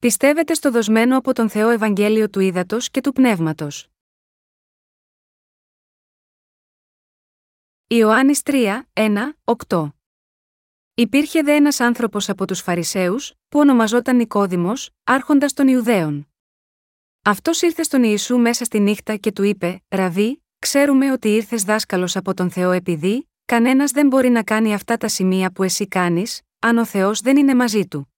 Πιστεύετε στο δοσμένο από τον Θεό Ευαγγέλιο του Ήδατος και του Πνεύματος. Ιωάννης 3, 1, 8 Υπήρχε δε ένας άνθρωπος από τους Φαρισαίους, που ονομαζόταν Νικόδημος, άρχοντας των Ιουδαίων. Αυτός ήρθε στον Ιησού μέσα στη νύχτα και του είπε: Ραβί, ξέρουμε ότι ήρθες δάσκαλος από τον Θεό επειδή, κανένας δεν μπορεί να κάνει αυτά τα σημεία που εσύ κάνεις, αν ο Θεός δεν είναι μαζί του.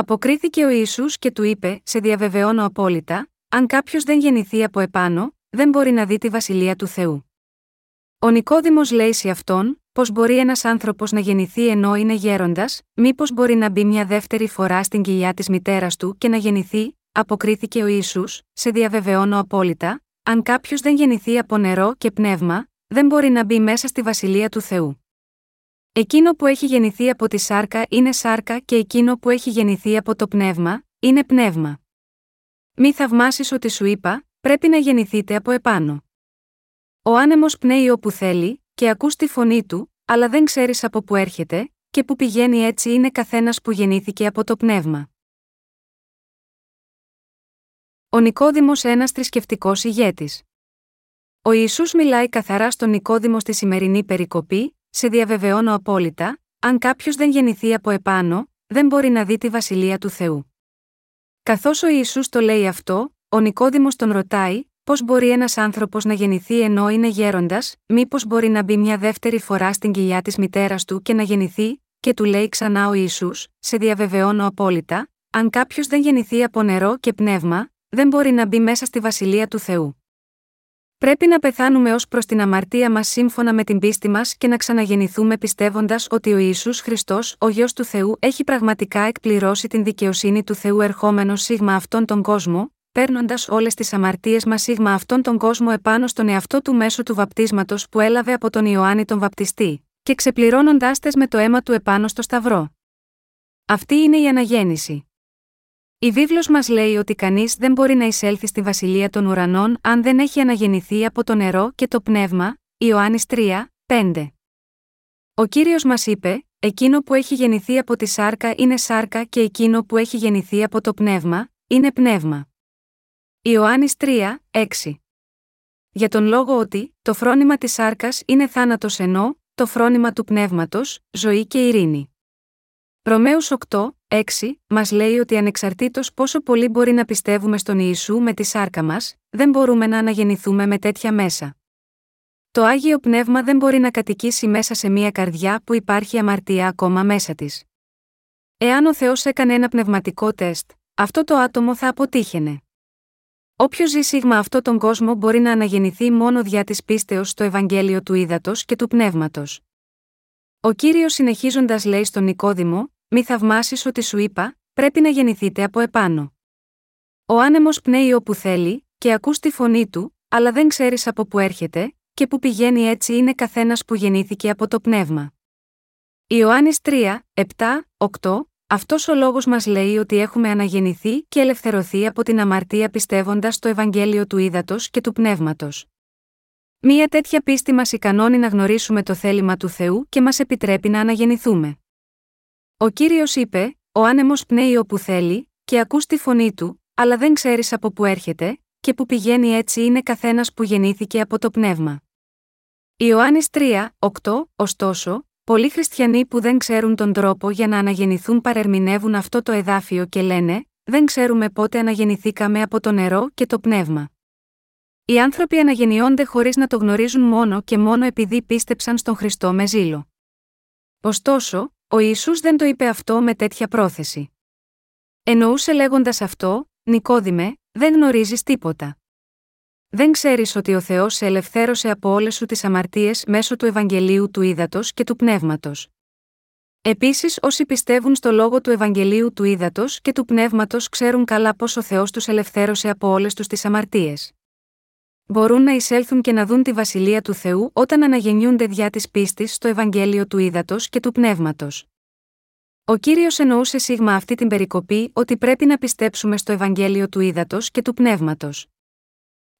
Αποκρίθηκε ο Ιησούς και του είπε: Σε διαβεβαιώνω απόλυτα, αν κάποιος δεν γεννηθεί από επάνω, δεν μπορεί να δει τη βασιλεία του Θεού. Ο Νικόδημος λέει σε αυτόν, πώς μπορεί ένας άνθρωπος να γεννηθεί ενώ είναι γέροντας, μήπως μπορεί να μπει μια δεύτερη φορά στην κοιλιά της μητέρας του και να γεννηθεί, αποκρίθηκε ο Ιησούς, σε διαβεβαιώνω απόλυτα, αν κάποιος δεν γεννηθεί από νερό και πνεύμα, δεν μπορεί να μπει μέσα στη βασιλεία του Θεού. Εκείνο που έχει γεννηθεί από τη σάρκα είναι σάρκα και εκείνο που έχει γεννηθεί από το πνεύμα, είναι πνεύμα. Μη θαυμάσεις ότι σου είπα, πρέπει να γεννηθείτε από επάνω. Ο άνεμος πνέει όπου θέλει, και ακούς τη φωνή του, αλλά δεν ξέρεις από που έρχεται, και που πηγαίνει έτσι είναι καθένας που γεννήθηκε από το πνεύμα. Ο Νικόδημος ένας θρησκευτικός ηγέτης. Ο Ιησούς μιλάει καθαρά στον Νικόδημο στη σημερινή περικοπή, σε διαβεβαιώνω απόλυτα, αν κάποιος δεν γεννηθεί από επάνω, δεν μπορεί να δει τη βασιλεία του Θεού. Καθώς ο Ιησούς το λέει αυτό, ο Νικόδημος τον ρωτάει, πώς μπορεί ένας άνθρωπος να γεννηθεί ενώ είναι γέροντας, μήπως μπορεί να μπει μια δεύτερη φορά στην κοιλιά της μητέρας του και να γεννηθεί, και του λέει ξανά ο Ισού, σε διαβεβαιώνω απόλυτα, αν κάποιος δεν γεννηθεί από νερό και πνεύμα, δεν μπορεί να μπει μέσα στη βασιλεία του Θεού. Πρέπει να πεθάνουμε ως προς την αμαρτία μας σύμφωνα με την πίστη μας και να ξαναγεννηθούμε πιστεύοντας ότι ο Ισού Χριστός, ο γιος του Θεού, έχει πραγματικά εκπληρώσει την δικαιοσύνη του Θεού ερχόμενο σίγμα αυτόν τον κόσμο, παίρνοντας όλες τις αμαρτίες μας σίγμα αυτόν τον κόσμο επάνω στον εαυτό του μέσω του βαπτίσματος που έλαβε από τον Ιωάννη τον Βαπτιστή, και ξεπληρώνοντάς τες με το αίμα του επάνω στο Σταυρό. Αυτή είναι η αναγέννηση. Η βίβλος μας λέει ότι κανείς δεν μπορεί να εισέλθει στη βασιλεία των ουρανών αν δεν έχει αναγεννηθεί από το νερό και το πνεύμα, Ιωάννης 3, 5. Ο Κύριος μας είπε, εκείνο που έχει γεννηθεί από τη σάρκα είναι σάρκα και εκείνο που έχει γεννηθεί από το πνεύμα, είναι πνεύμα. Ιωάννης 3, 6. Για τον λόγο ότι, το φρόνημα της σάρκας είναι θάνατος ενώ, το φρόνημα του πνεύματος, ζωή και ειρήνη. Ρωμαίους 8, 6, μας λέει ότι ανεξαρτήτως πόσο πολύ μπορεί να πιστεύουμε στον Ιησού με τη σάρκα μας, δεν μπορούμε να αναγεννηθούμε με τέτοια μέσα. Το άγιο πνεύμα δεν μπορεί να κατοικήσει μέσα σε μια καρδιά που υπάρχει αμαρτία ακόμα μέσα της. Εάν ο Θεός έκανε ένα πνευματικό τεστ, αυτό το άτομο θα αποτύχαινε. Όποιος ζει σίγμα αυτό τον κόσμο μπορεί να αναγεννηθεί μόνο δια της πίστεως στο Ευαγγέλιο του Ήδατος και του Πνεύματος. Ο κύριος συνεχίζοντας λέει στον Νικόδημο, μη θαυμάσεις ότι σου είπα, πρέπει να γεννηθείτε από επάνω. Ο άνεμος πνέει όπου θέλει, και ακούς τη φωνή του, αλλά δεν ξέρεις από που έρχεται, και που πηγαίνει έτσι είναι καθένας που γεννήθηκε από το πνεύμα. Ιωάννης 3, 7, 8, αυτός ο λόγος μας λέει ότι έχουμε αναγεννηθεί και ελευθερωθεί από την αμαρτία πιστεύοντας στο Ευαγγέλιο του Ήδατος και του Πνεύματος. Μία τέτοια πίστη μας ικανώνει να γνωρίσουμε το θέλημα του Θεού και μας επιτρέπει να αναγεννηθούμε. Ο κύριος είπε: Ο άνεμος πνέει όπου θέλει, και ακούς τη φωνή του, αλλά δεν ξέρεις από που έρχεται, και που πηγαίνει έτσι είναι καθένας που γεννήθηκε από το πνεύμα. Ιωάννης 3, 8, ωστόσο, πολλοί χριστιανοί που δεν ξέρουν τον τρόπο για να αναγεννηθούν παρερμηνεύουν αυτό το εδάφιο και λένε: Δεν ξέρουμε πότε αναγεννηθήκαμε από το νερό και το πνεύμα. Οι άνθρωποι αναγεννιόνται χωρίς να το γνωρίζουν μόνο και μόνο επειδή πίστεψαν στον Χριστό με ζήλο. Ωστόσο, ο Ισού δεν το είπε αυτό με τέτοια πρόθεση. Εννοούσε λέγοντας αυτό, Νικόδημε, δεν γνωρίζεις τίποτα. Δεν ξέρεις ότι ο Θεός σε ελευθέρωσε από όλες σου τις αμαρτίες μέσω του Ευαγγελίου του Ήδατος και του Πνεύματος. Επίσης, όσοι πιστεύουν στο λόγο του Ευαγγελίου του Ήδατος και του Πνεύματος ξέρουν καλά πώ ο Θεός τους ελευθέρωσε από όλες τους τις αμαρτίες μπορούν να εισέλθουν και να δουν τη βασιλεία του Θεού όταν αναγεννιούνται διά της πίστης στο Ευαγγέλιο του Ήδατος και του Πνεύματος. Ο κύριος εννοούσε σίγμα αυτή την περικοπή ότι πρέπει να πιστέψουμε στο Ευαγγέλιο του Ήδατος και του Πνεύματος.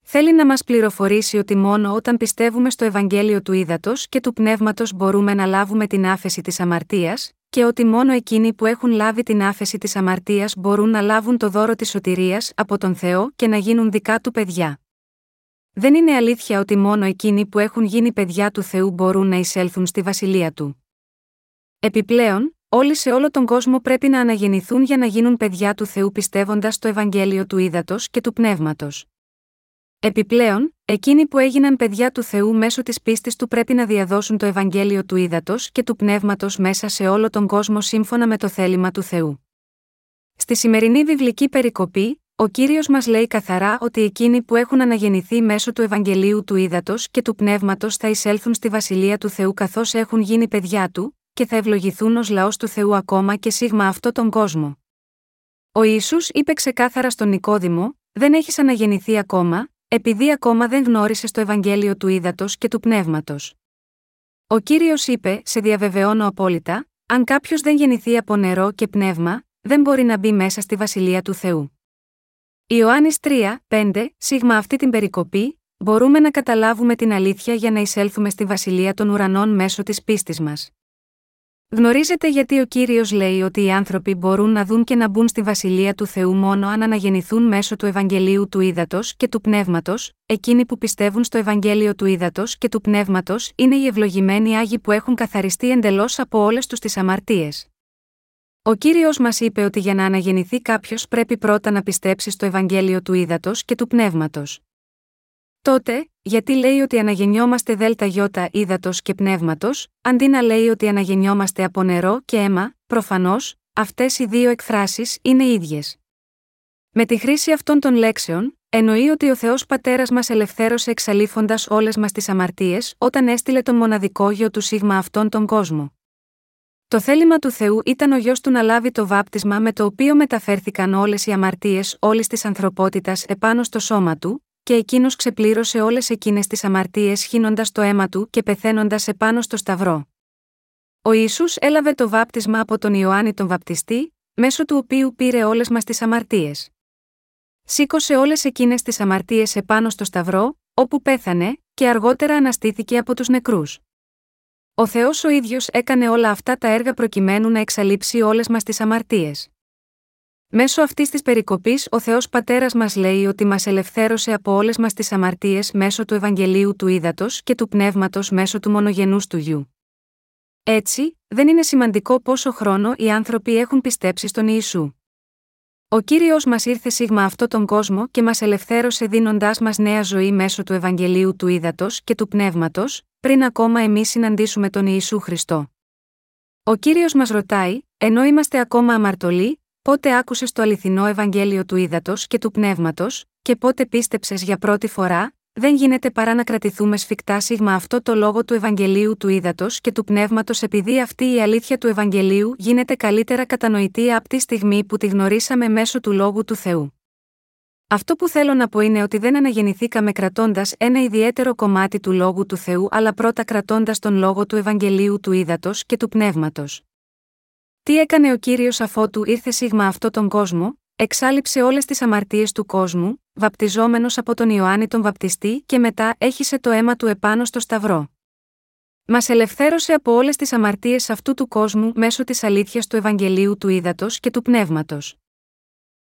Θέλει να μας πληροφορήσει ότι μόνο όταν πιστεύουμε στο Ευαγγέλιο του Ήδατος και του Πνεύματος μπορούμε να λάβουμε την άφεση της αμαρτίας, και ότι μόνο εκείνοι που έχουν λάβει την άφεση της αμαρτίας μπορούν να λάβουν το δώρο της σωτηρίας από τον Θεό και να γίνουν δικά του παιδιά. Δεν είναι αλήθεια ότι μόνο εκείνοι που έχουν γίνει παιδιά του Θεού μπορούν να εισέλθουν στη βασιλεία του. Επιπλέον, όλοι σε όλο τον κόσμο πρέπει να αναγεννηθούν για να γίνουν παιδιά του Θεού πιστεύοντας το Ευαγγέλιο του Ήδατος και του Πνεύματος. Επιπλέον, εκείνοι που έγιναν παιδιά του Θεού μέσω της πίστης του πρέπει να διαδώσουν το Ευαγγέλιο του Ήδατος και του Πνεύματος μέσα σε όλο τον κόσμο σύμφωνα με το θέλημα του Θεού. Στη σημερινή βιβλική περικοπή, ο κύριος μας λέει καθαρά ότι εκείνοι που έχουν αναγεννηθεί μέσω του Ευαγγελίου του Ήδατος και του Πνεύματος θα εισέλθουν στη βασιλεία του Θεού καθώς έχουν γίνει παιδιά του, και θα ευλογηθούν ως λαός του Θεού ακόμα και σίγμα αυτό τον κόσμο. Ο Ιησούς είπε ξεκάθαρα στον Νικόδημο: Δεν έχεις αναγεννηθεί ακόμα, επειδή ακόμα δεν γνώρισες το Ευαγγέλιο του Ήδατος και του Πνεύματος. Ο κύριος είπε: Σε διαβεβαιώνω απόλυτα, αν κάποιος δεν γεννηθεί από νερό και πνεύμα, δεν μπορεί να μπει μέσα στη βασιλεία του Θεού. Ιωάννης 3, 5, σίγμα αυτή την περικοπή, μπορούμε να καταλάβουμε την αλήθεια για να εισέλθουμε στη βασιλεία των ουρανών μέσω της πίστης μας. Γνωρίζετε γιατί ο κύριος λέει ότι οι άνθρωποι μπορούν να δουν και να μπουν στη βασιλεία του Θεού μόνο αν αναγεννηθούν μέσω του Ευαγγελίου του Ήδατος και του Πνεύματος, εκείνοι που πιστεύουν στο Ευαγγέλιο του Ήδατος και του Πνεύματος είναι οι ευλογημένοι άγιοι που έχουν καθαριστεί εντελώς από όλες τους τις αμαρτίες. Ο κύριος μας είπε ότι για να αναγεννηθεί κάποιος πρέπει πρώτα να πιστέψει στο Ευαγγέλιο του Ήδατος και του Πνεύματος. Τότε, γιατί λέει ότι αναγεννιόμαστε δέλτα γιώτα ύδατο και πνεύματος, αντί να λέει ότι αναγεννιόμαστε από νερό και αίμα, προφανώς, αυτές οι δύο εκφράσεις είναι ίδιες. Με τη χρήση αυτών των λέξεων, εννοεί ότι ο Θεός Πατέρας μας ελευθέρωσε εξαλείφοντας όλες μας τις αμαρτίες όταν έστειλε τον μοναδικό γιο του Σίγμα αυτόν τον κόσμο. Το θέλημα του Θεού ήταν ο γιος του να λάβει το βάπτισμα με το οποίο μεταφέρθηκαν όλες οι αμαρτίες όλης της ανθρωπότητας επάνω στο σώμα του, και εκείνος ξεπλήρωσε όλες εκείνες τις αμαρτίες χύνοντας το αίμα του και πεθαίνοντας επάνω στο Σταυρό. Ο Ιησούς έλαβε το βάπτισμα από τον Ιωάννη τον Βαπτιστή, μέσω του οποίου πήρε όλες μας τις αμαρτίες. Σήκωσε όλες εκείνες τις αμαρτίες επάνω στο Σταυρό, όπου πέθανε, και αργότερα αναστήθηκε από τους νεκρούς. Ο Θεός ο ίδιος έκανε όλα αυτά τα έργα προκειμένου να εξαλείψει όλες μας τις αμαρτίες. Μέσω αυτής της περικοπής ο Θεός Πατέρας μας λέει ότι μας ελευθέρωσε από όλες μας τις αμαρτίες μέσω του Ευαγγελίου του Ήδατος και του Πνεύματος μέσω του μονογενούς του γιου. Έτσι, δεν είναι σημαντικό πόσο χρόνο οι άνθρωποι έχουν πιστέψει στον Ιησού. Ο κύριος μας ήρθε σίγμα αυτό τον κόσμο και μας ελευθέρωσε δίνοντάς μας νέα ζωή μέσω του Ευαγγελίου του Ήδατος και του Πνεύματος, πριν ακόμα εμείς συναντήσουμε τον Ιησού Χριστό. Ο κύριος μας ρωτάει, ενώ είμαστε ακόμα αμαρτωλοί, πότε άκουσες το αληθινό Ευαγγέλιο του ύδατο και του πνεύματος, και πότε πίστεψες για πρώτη φορά, δεν γίνεται παρά να κρατηθούμε σφιχτά σίγμα αυτό το λόγο του Ευαγγελίου του ύδατο και του πνεύματος επειδή αυτή η αλήθεια του Ευαγγελίου γίνεται καλύτερα κατανοητή από τη στιγμή που τη γνωρίσαμε μέσω του λόγου του Θεού. Αυτό που θέλω να πω είναι ότι δεν αναγεννηθήκαμε κρατώντας ένα ιδιαίτερο κομμάτι του λόγου του Θεού αλλά πρώτα κρατώντας τον λόγο του Ευαγγελίου του ύδατο και του πνεύματος. Τι έκανε ο κύριος αφότου ήρθε σίγμα αυτό τον κόσμο, εξάλληψε όλες τις αμαρτίες του κόσμου, βαπτιζόμενος από τον Ιωάννη τον Βαπτιστή και μετά έχισε το αίμα του επάνω στο Σταυρό. Μας ελευθέρωσε από όλες τις αμαρτίες αυτού του κόσμου μέσω της αλήθειας του Ευαγγελίου του Ήδατος και του Πνεύματος.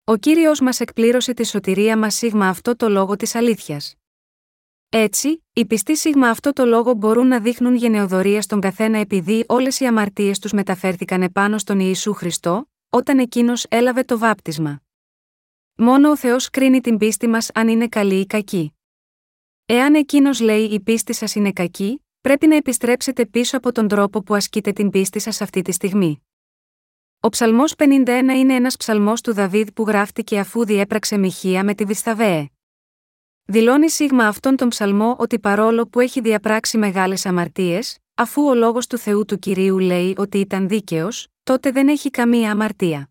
Ο κύριος μας εκπλήρωσε τη σωτηρία μας σίγμα αυτό το λόγο της αλήθειας. Έτσι, οι πιστοί σίγμα αυτό το λόγο μπορούν να δείχνουν γενεοδορία στον καθένα επειδή όλες οι αμαρτίες τους μεταφέρθηκαν επάνω στον Ιησού Χριστό, όταν εκείνος έλαβε το βάπτισμα. Μόνο ο Θεός κρίνει την πίστη μας αν είναι καλή ή κακή. Εάν εκείνος λέει η πίστη σας είναι κακή, πρέπει να επιστρέψετε πίσω από τον τρόπο που ασκείτε την πίστη σας αυτή τη στιγμή. Ο Ψαλμός 51 είναι ένας ψαλμός του Δαβίδ που γράφτηκε αφού διέπραξε μοιχεία με τη Βισταβέε. Δηλώνει σίγμα αυτόν τον ψαλμό ότι παρόλο που έχει διαπράξει μεγάλες αμαρτίες, αφού ο λόγος του Θεού του κυρίου λέει ότι ήταν δίκαιος, τότε δεν έχει καμία αμαρτία.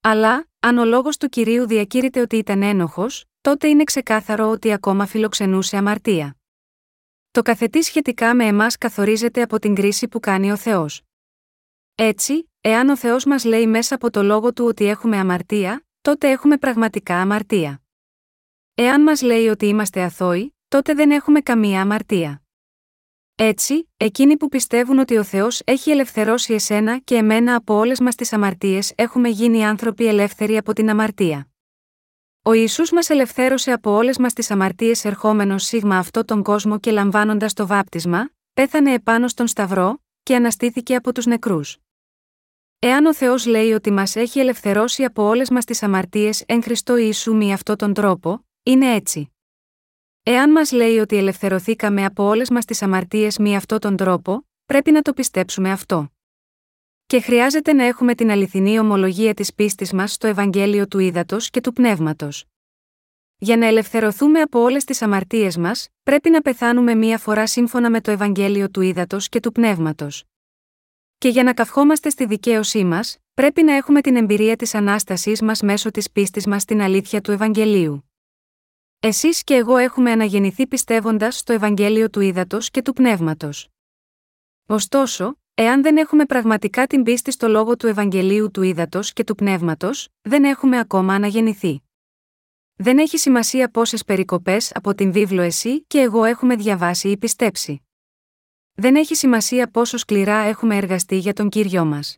Αλλά, αν ο λόγος του κυρίου διακήρυται ότι ήταν ένοχος, τότε είναι ξεκάθαρο ότι ακόμα φιλοξενούσε αμαρτία. Το καθετή σχετικά με εμάς καθορίζεται από την κρίση που κάνει ο Θεός. Έτσι, εάν ο Θεός μας λέει μέσα από το λόγο του ότι έχουμε αμαρτία, τότε έχουμε πραγματικά αμαρτία. Εάν μας λέει ότι είμαστε αθώοι, τότε δεν έχουμε καμία αμαρτία. Έτσι, εκείνοι που πιστεύουν ότι ο Θεός έχει ελευθερώσει εσένα και εμένα από όλες μας τις αμαρτίες έχουμε γίνει άνθρωποι ελεύθεροι από την αμαρτία. Ο Ισού μας ελευθέρωσε από όλες μας τις αμαρτίες ερχόμενος σίγμα αυτό τον κόσμο και λαμβάνοντας το βάπτισμα, πέθανε επάνω στον Σταυρό, και αναστήθηκε από τους νεκρούς. Εάν ο Θεός λέει ότι μας έχει ελευθερώσει από όλες μας τις αμαρτίες εν Χριστώ Ιησού με αυτόν τον τρόπο, είναι έτσι. Εάν μας λέει ότι ελευθερωθήκαμε από όλες μας τις αμαρτίες με αυτόν τον τρόπο, πρέπει να το πιστέψουμε αυτό. Και χρειάζεται να έχουμε την αληθινή ομολογία της πίστης μας στο Ευαγγέλιο του Ήδατος και του Πνεύματος. Για να ελευθερωθούμε από όλες τις αμαρτίες μας, πρέπει να πεθάνουμε μία φορά σύμφωνα με το Ευαγγέλιο του Ήδατος και του Πνεύματος. Και για να καυχόμαστε στη δικαίωσή μας, πρέπει να έχουμε την εμπειρία της ανάστασής μας μέσω της πίστης μας στην αλήθεια του Ευαγγελίου. Εσείς και εγώ έχουμε αναγεννηθεί πιστεύοντας στο Ευαγγέλιο του Ήδατος και του Πνεύματος. Ωστόσο, εάν δεν έχουμε πραγματικά την πίστη στο λόγο του Ευαγγελίου του Ήδατος και του Πνεύματος, δεν έχουμε ακόμα αναγεννηθεί. Δεν έχει σημασία πόσες περικοπές από την βίβλο εσύ και εγώ έχουμε διαβάσει ή πιστέψει. Δεν έχει σημασία πόσο σκληρά έχουμε εργαστεί για τον κύριο μας.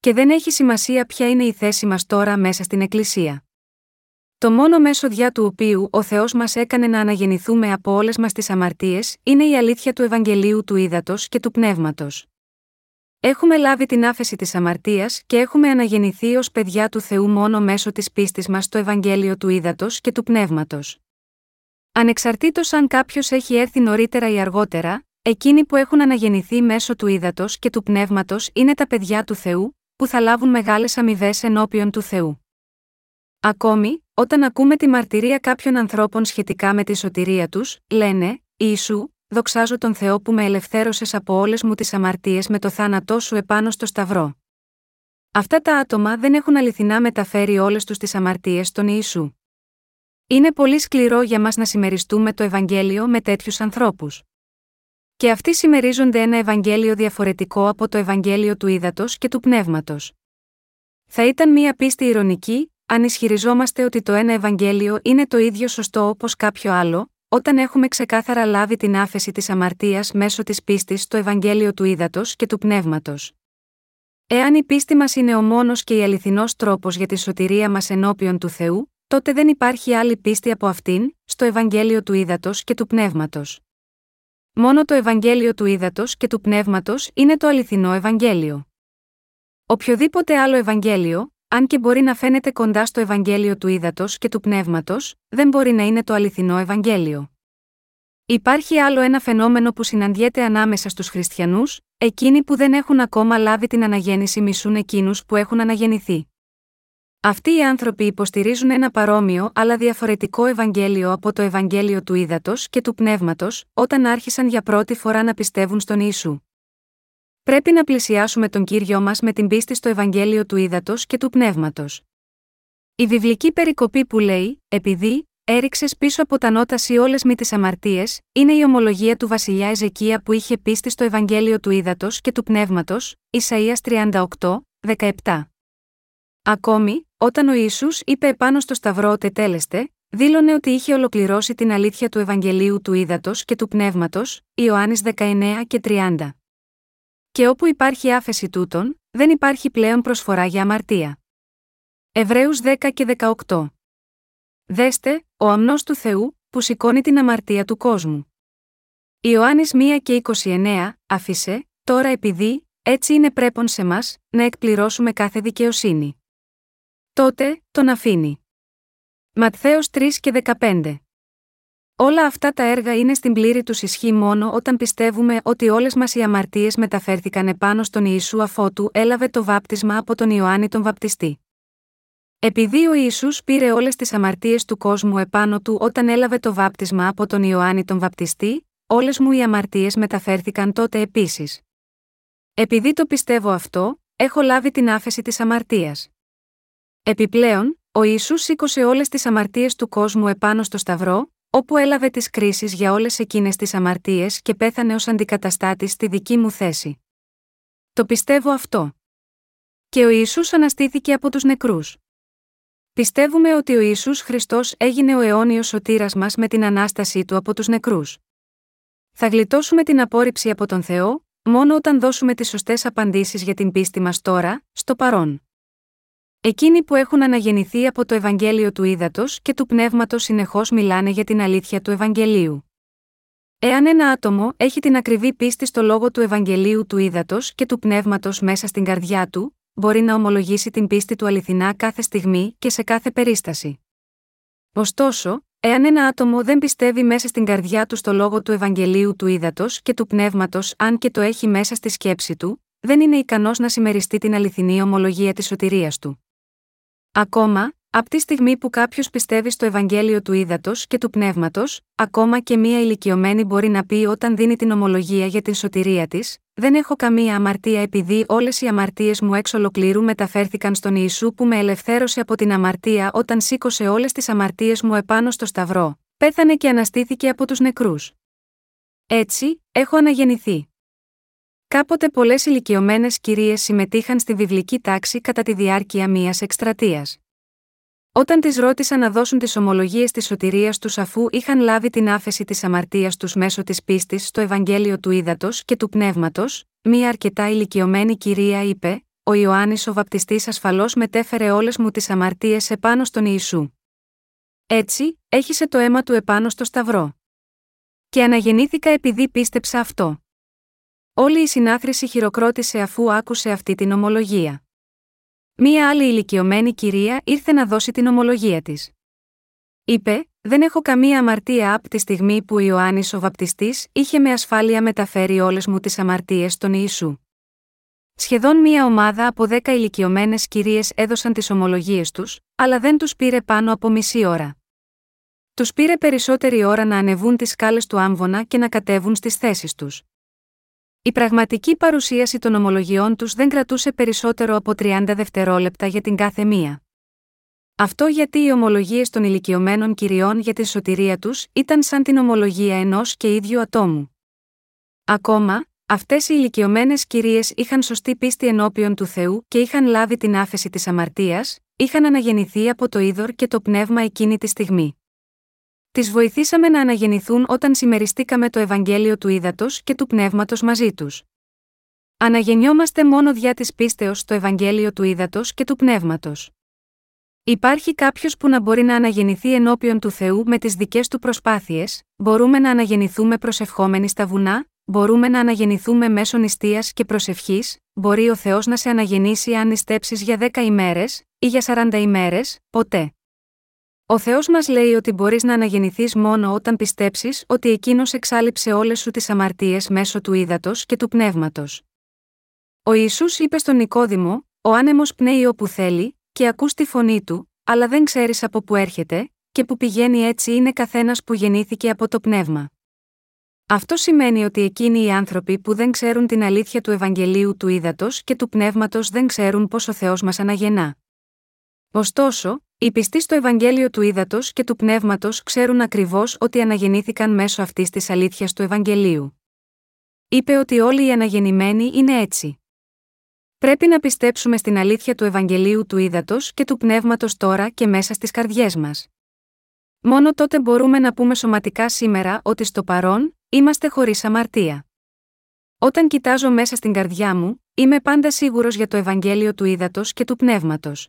Και δεν έχει σημασία ποια είναι η θέση μας τώρα μέσα στην Εκκλησία. Το μόνο μέσο διά του οποίου ο Θεός μας έκανε να αναγεννηθούμε από όλες μας τις αμαρτίες είναι η αλήθεια του Ευαγγελίου του Ήδατος και του Πνεύματος. Έχουμε λάβει την άφεση της αμαρτίας και έχουμε αναγεννηθεί ως παιδιά του Θεού μόνο μέσω της πίστης μας στο Ευαγγέλιο του Ήδατος και του Πνεύματος. Ανεξαρτήτως αν κάποιος έχει έρθει νωρίτερα ή αργότερα, εκείνοι που έχουν αναγεννηθεί μέσω του Ήδατος και του Πνεύματος είναι τα παιδιά του Θεού, που θα λάβουν μεγάλες αμοιβές ενώπιον του Θεού. Ακόμη, όταν ακούμε τη μαρτυρία κάποιων ανθρώπων σχετικά με τη σωτηρία τους, λένε: Ιησού, δοξάζω τον Θεό που με ελευθέρωσες από όλες μου τις αμαρτίες με το θάνατό σου επάνω στο Σταυρό. Αυτά τα άτομα δεν έχουν αληθινά μεταφέρει όλες τους τις αμαρτίες στον Ιησού. Είναι πολύ σκληρό για μας να συμμεριστούμε το Ευαγγέλιο με τέτοιους ανθρώπους. Και αυτοί συμμερίζονται ένα Ευαγγέλιο διαφορετικό από το Ευαγγέλιο του Ήδατος και του Πνεύματος. Θα ήταν μία πίστη ηρωνική, αν ισχυριζόμαστε ότι το ένα Ευαγγέλιο είναι το ίδιο σωστό όπως κάποιο άλλο, όταν έχουμε ξεκάθαρα λάβει την άφεση της αμαρτίας μέσω της πίστης στο Ευαγγέλιο του Ήδατος και του Πνεύματος. Εάν η πίστη μας είναι ο μόνος και η αληθινός τρόπος για τη σωτηρία μας ενώπιον του Θεού, τότε δεν υπάρχει άλλη πίστη από αυτήν, στο Ευαγγέλιο του Ήδατος και του Πνεύματος. Μόνο το Ευαγγέλιο του Ήδατος και του Πνεύματος είναι το αληθινό Ευαγγέλιο. Οποιοδήποτε άλλο Ευαγγέλιο, αν και μπορεί να φαίνεται κοντά στο Ευαγγέλιο του Ήδατος και του Πνεύματος, δεν μπορεί να είναι το αληθινό Ευαγγέλιο. Υπάρχει άλλο ένα φαινόμενο που συναντιέται ανάμεσα στους χριστιανούς, εκείνοι που δεν έχουν ακόμα λάβει την αναγέννηση μισούν εκείνους που έχουν αναγεννηθεί. Αυτοί οι άνθρωποι υποστηρίζουν ένα παρόμοιο αλλά διαφορετικό Ευαγγέλιο από το Ευαγγέλιο του Ήδατος και του Πνεύματος, όταν άρχισαν για πρώτη φορά να πιστεύουν στον Ιησού. Πρέπει να πλησιάσουμε τον κύριο μας με την πίστη στο Ευαγγέλιο του Ήδατος και του Πνεύματος. Η βιβλική περικοπή που λέει, επειδή, έριξες πίσω από τα νόταση όλες με τις αμαρτίες, είναι η ομολογία του βασιλιά Εζεκία που είχε πίστη στο Ευαγγέλιο του Ήδατος και του Πνεύματος, Ισαία 38, 17. Ακόμη, όταν ο Ισού είπε επάνω στο Σταυρό ότι τέλεστε, δήλωνε ότι είχε ολοκληρώσει την αλήθεια του Ευαγγελίου του Ήδατος και του Πνεύματος, Ιωάννης 19 και 30. Και όπου υπάρχει άφεση τούτων, δεν υπάρχει πλέον προσφορά για αμαρτία. Εβραίους 10 και 18. Δέστε, ο αμνός του Θεού, που σηκώνει την αμαρτία του κόσμου. Ιωάννης 1 και 29, άφησε, τώρα επειδή, έτσι είναι πρέπον σε μας, να εκπληρώσουμε κάθε δικαιοσύνη. Τότε, τον αφήνει. Ματθαίος 3 και 15. Όλα αυτά τα έργα είναι στην πλήρη τους ισχύ μόνο όταν πιστεύουμε ότι όλες μας οι αμαρτίες μεταφέρθηκαν επάνω στον Ιησού αφότου έλαβε το βάπτισμα από τον Ιωάννη τον Βαπτιστή. Επειδή ο Ιησούς πήρε όλες τις αμαρτίες του κόσμου επάνω του όταν έλαβε το βάπτισμα από τον Ιωάννη τον Βαπτιστή, όλες μου οι αμαρτίες μεταφέρθηκαν τότε επίσης. Επειδή το πιστεύω αυτό, έχω λάβει την άφεση της αμαρτίας. Επιπλέον, ο Ιησούς σήκωσε όλες τις αμαρτίες του κόσμου επάνω στο Σταυρό, όπου έλαβε τις κρίσεις για όλες εκείνες τις αμαρτίες και πέθανε ως αντικαταστάτης στη δική μου θέση. Το πιστεύω αυτό. Και ο Ισού αναστήθηκε από τους νεκρούς. Πιστεύουμε ότι ο Ισού Χριστός έγινε ο αιώνιος σωτήρας μας με την ανάστασή του από τους νεκρούς. Θα γλιτώσουμε την απόρριψη από τον Θεό, μόνο όταν δώσουμε τις σωστές απαντήσεις για την πίστη μας τώρα, στο παρόν. Εκείνοι που έχουν αναγεννηθεί από το Ευαγγέλιο του Ήδατος και του Πνεύματος συνεχώς μιλάνε για την αλήθεια του Ευαγγελίου. Εάν ένα άτομο έχει την ακριβή πίστη στο λόγο του Ευαγγελίου του Ήδατος και του Πνεύματος μέσα στην καρδιά του, μπορεί να ομολογήσει την πίστη του αληθινά κάθε στιγμή και σε κάθε περίσταση. Ωστόσο, εάν ένα άτομο δεν πιστεύει μέσα στην καρδιά του στο λόγο του Ευαγγελίου του Ήδατος και του Πνεύματος, αν και το έχει μέσα στη σκέψη του, δεν είναι ικανός να συμμεριστεί την αληθινή ομολογία της σωτηρίας του. Ακόμα, από τη στιγμή που κάποιος πιστεύει στο Ευαγγέλιο του Ήδατος και του Πνεύματος, ακόμα και μία ηλικιωμένη μπορεί να πει όταν δίνει την ομολογία για την σωτηρία της: Δεν έχω καμία αμαρτία επειδή όλες οι αμαρτίες μου εξ ολοκλήρου μεταφέρθηκαν στον Ιησού που με ελευθέρωσε από την αμαρτία όταν σήκωσε όλες τις αμαρτίες μου επάνω στο Σταυρό, πέθανε και αναστήθηκε από τους νεκρούς. Έτσι, έχω αναγεννηθεί. Κάποτε πολλές ηλικιωμένες κυρίες συμμετείχαν στη βιβλική τάξη κατά τη διάρκεια μίας εκστρατείας. Όταν τις ρώτησαν να δώσουν τις ομολογίες της σωτηρίας τους αφού είχαν λάβει την άφεση της αμαρτίας τους μέσω της πίστης στο Ευαγγέλιο του Ήδατος και του Πνεύματος, μία αρκετά ηλικιωμένη κυρία είπε: Ο Ιωάννης ο Βαπτιστής ασφαλώς μετέφερε όλες μου τις αμαρτίες επάνω στον Ιησού. Έτσι, έχισε το αίμα του επάνω στο Σταυρό. Και αναγεννήθηκα επειδή πίστεψα αυτό. Όλη η συνάθρηση χειροκρότησε αφού άκουσε αυτή την ομολογία. Μία άλλη ηλικιωμένη κυρία ήρθε να δώσει την ομολογία της. Είπε: Δεν έχω καμία αμαρτία από τη στιγμή που Ιωάννης ο Βαπτιστής είχε με ασφάλεια μεταφέρει όλες μου τις αμαρτίες στον Ιησού. Σχεδόν μία ομάδα από δέκα ηλικιωμένες κυρίες έδωσαν τις ομολογίες τους, αλλά δεν τους πήρε πάνω από μισή ώρα. Τους πήρε περισσότερη ώρα να ανεβούν τις σκάλες του άμβονα και να κατέβουν στις θέσεις τους. Η πραγματική παρουσίαση των ομολογιών τους δεν κρατούσε περισσότερο από 30 δευτερόλεπτα για την κάθε μία. Αυτό γιατί οι ομολογίες των ηλικιωμένων κυριών για τη σωτηρία τους ήταν σαν την ομολογία ενός και ίδιου ατόμου. Ακόμα, αυτές οι ηλικιωμένες κυρίες είχαν σωστή πίστη ενώπιον του Θεού και είχαν λάβει την άφεση της αμαρτίας, είχαν αναγεννηθεί από το είδωρ και το πνεύμα εκείνη τη στιγμή. Τις βοηθήσαμε να αναγεννηθούν όταν συμμεριστήκαμε το Ευαγγέλιο του Ήδατος και του Πνεύματος μαζί τους. Αναγεννιόμαστε μόνο δια της πίστεως στο Ευαγγέλιο του Ήδατος και του Πνεύματος. Υπάρχει κάποιος που να μπορεί να αναγεννηθεί ενώπιον του Θεού με τις δικές του προσπάθειες, μπορούμε να αναγεννηθούμε προσευχόμενοι στα βουνά, μπορούμε να αναγεννηθούμε μέσω νηστείας και προσευχής, μπορεί ο Θεός να σε αναγεννήσει αν νηστέψεις για 10 ημέρες, ή για 40 ημέρες, ποτέ. Ο Θεός μας λέει ότι μπορείς να αναγεννηθείς μόνο όταν πιστέψεις ότι εκείνος εξάλληψε όλες σου τις αμαρτίες μέσω του ύδατος και του πνεύματος. Ο Ιησούς είπε στον Νικόδημο: Ο άνεμος πνέει όπου θέλει, και ακούς τη φωνή του, αλλά δεν ξέρεις από που έρχεται, και που πηγαίνει έτσι είναι καθένας που γεννήθηκε από το πνεύμα. Αυτό σημαίνει ότι εκείνοι οι άνθρωποι που δεν ξέρουν την αλήθεια του Ευαγγελίου του ύδατος και του πνεύματος δεν ξέρουν πώ ο Θεός μας αναγεννά. Ωστόσο, οι πιστοί στο Ευαγγέλιο του Ήδατος και του Πνεύματος ξέρουν ακριβώς ότι αναγεννήθηκαν μέσω αυτής της αλήθειας του Ευαγγελίου. Είπε ότι όλοι οι αναγεννημένοι είναι έτσι. Πρέπει να πιστέψουμε στην αλήθεια του Ευαγγελίου του Ήδατος και του Πνεύματος τώρα και μέσα στις καρδιές μας. Μόνο τότε μπορούμε να πούμε σωματικά σήμερα ότι στο παρόν, είμαστε χωρίς αμαρτία. Όταν κοιτάζω μέσα στην καρδιά μου, είμαι πάντα σίγουρος για το Ευαγγέλιο του Ήδατος και του Πνεύματος.